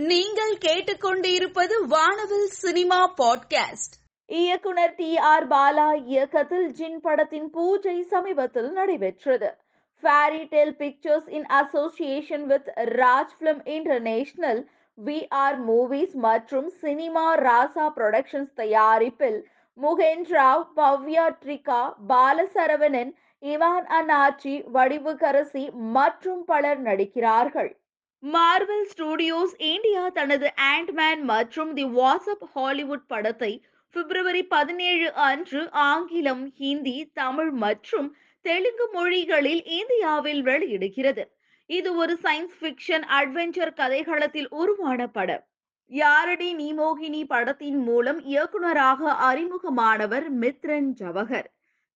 நீங்கள் கேட்டுக்கொண்டிருப்பது வானவில் சினிமா பாட்காஸ்ட். இயக்குனர் டி ஆர் பாலா இயக்கத்தில் ஜின் படத்தின் பூஜை சமீபத்தில் நடைபெற்றது. Fairy tale pictures in association with Raj film international V R movies மற்றும் சினிமா ராசா புரொடக்ஷன்ஸ் தயாரிப்பில் முகேந்திராவ் பவ்யா ட்ரிகா பாலசரவணன் இவான் அனாச்சி வடிவுகரசி மற்றும் பலர் நடிக்கிறார்கள். மார்வெல் ஸ்டுடியோஸ் இந்தியா தனது ஆண்ட்மேன் மற்றும் தி வாட்ஸ்அப் ஹாலிவுட் படத்தை பிப்ரவரி பதினேழு அன்று ஆங்கிலம் ஹிந்தி தமிழ் மற்றும் தெலுங்கு மொழிகளில் இந்தியாவில் வெளியிடுகிறது. இது ஒரு சயின்ஸ் ஃபிக்ஷன் அட்வென்ச்சர் கதைகளத்தில் உருவான படம். யாரடி நீமோகினி படத்தின் மூலம் இயக்குனராக அறிமுகமானவர் மித்ரன் ஜவஹர்.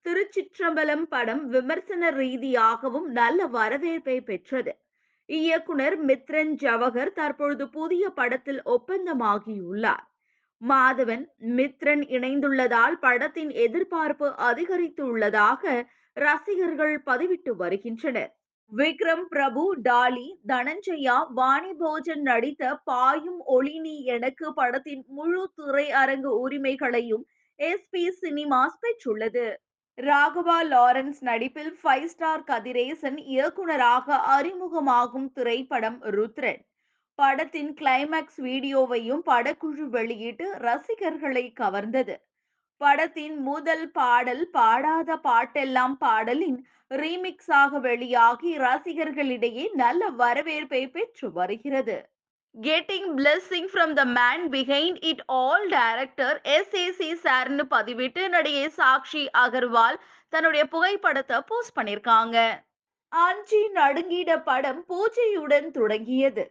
திருச்சிற்றம்பலம் படம் விமர்சன ரீதியாகவும் நல்ல வரவேற்பை பெற்றது. இயக்குனர் மித்ரன் ஜவஹர் தற்பொழுது புதிய படத்தில் ஒப்பந்தமாகியுள்ளார். மாதவன் மித்ரன் இணைந்துள்ளதால் படத்தின் எதிர்பார்ப்பு அதிகரித்துள்ளதாக ரசிகர்கள் பதிவிட்டு வருகின்றனர். விக்ரம் பிரபு டாலி தனஞ்சயா வாணி போஜன் நடித்த பாயும் ஒளினி எனக்கு படத்தின் முழு திரையரங்கு உரிமைகளையும் எஸ்பி சினிமாஸ் பெற்றுள்ளது. ராகவா லாரன்ஸ் நடிப்பில் ஃபைவ் ஸ்டார் கதிரேசன் இயக்குனராக அறிமுகமாகும் திரைப்படம் ருத்ரன். படத்தின் கிளைமேக்ஸ் வீடியோவையும் படக்குழு வெளியிட்டு ரசிகர்களை கவர்ந்தது. படத்தின் முதல் பாடல் பாடாத பாட்டெல்லாம் பாடலின் ரீமிக்ஸாக வெளியாகி ரசிகர்களிடையே நல்ல வரவேற்பை பெற்று வருகிறது. Getting blessing from the man behind it all director S A C சார்னு பதிவிட்டு நடிகை சாக்ஷி அகர்வால் தன்னுடைய புகைப்படத்தை போஸ்ட் பண்ணியிருக்காங்க அஞ்சி நடுங்கிட படம் பூஜையுடன் தொடங்கியது.